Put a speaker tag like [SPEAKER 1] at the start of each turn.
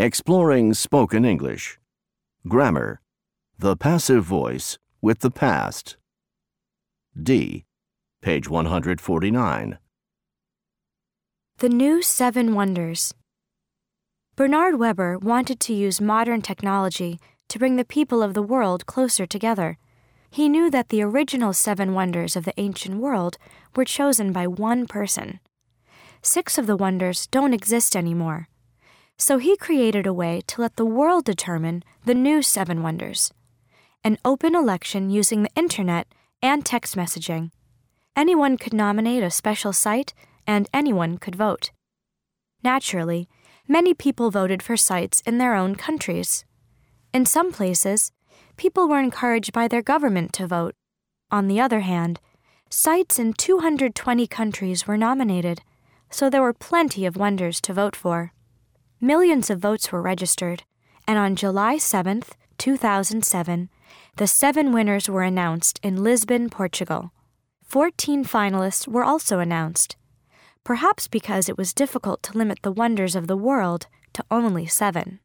[SPEAKER 1] Exploring Spoken English. Grammar. The passive voice with the past. D. Page 149.
[SPEAKER 2] The New Seven Wonders. Bernard Weber wanted to use modern technology to bring the people of the world closer together. He knew that the original seven wonders of the ancient world were chosen by one person. Six of the wonders don't exist anymore. So he created a way to let the world determine the new seven wonders an open election using the internet and text messaging. Anyone could nominate a special site, and anyone could vote. Naturally, many people voted for sites in their own countries. In some places, people were encouraged by their government to vote. On the other hand, sites in 220 countries were nominated, so there were plenty of wonders to vote for. Millions of votes were registered, and on July 7, 2007, the seven winners were announced in Lisbon, Portugal. Fourteen finalists were also announced, perhaps because it was difficult to limit the wonders of the world to only seven.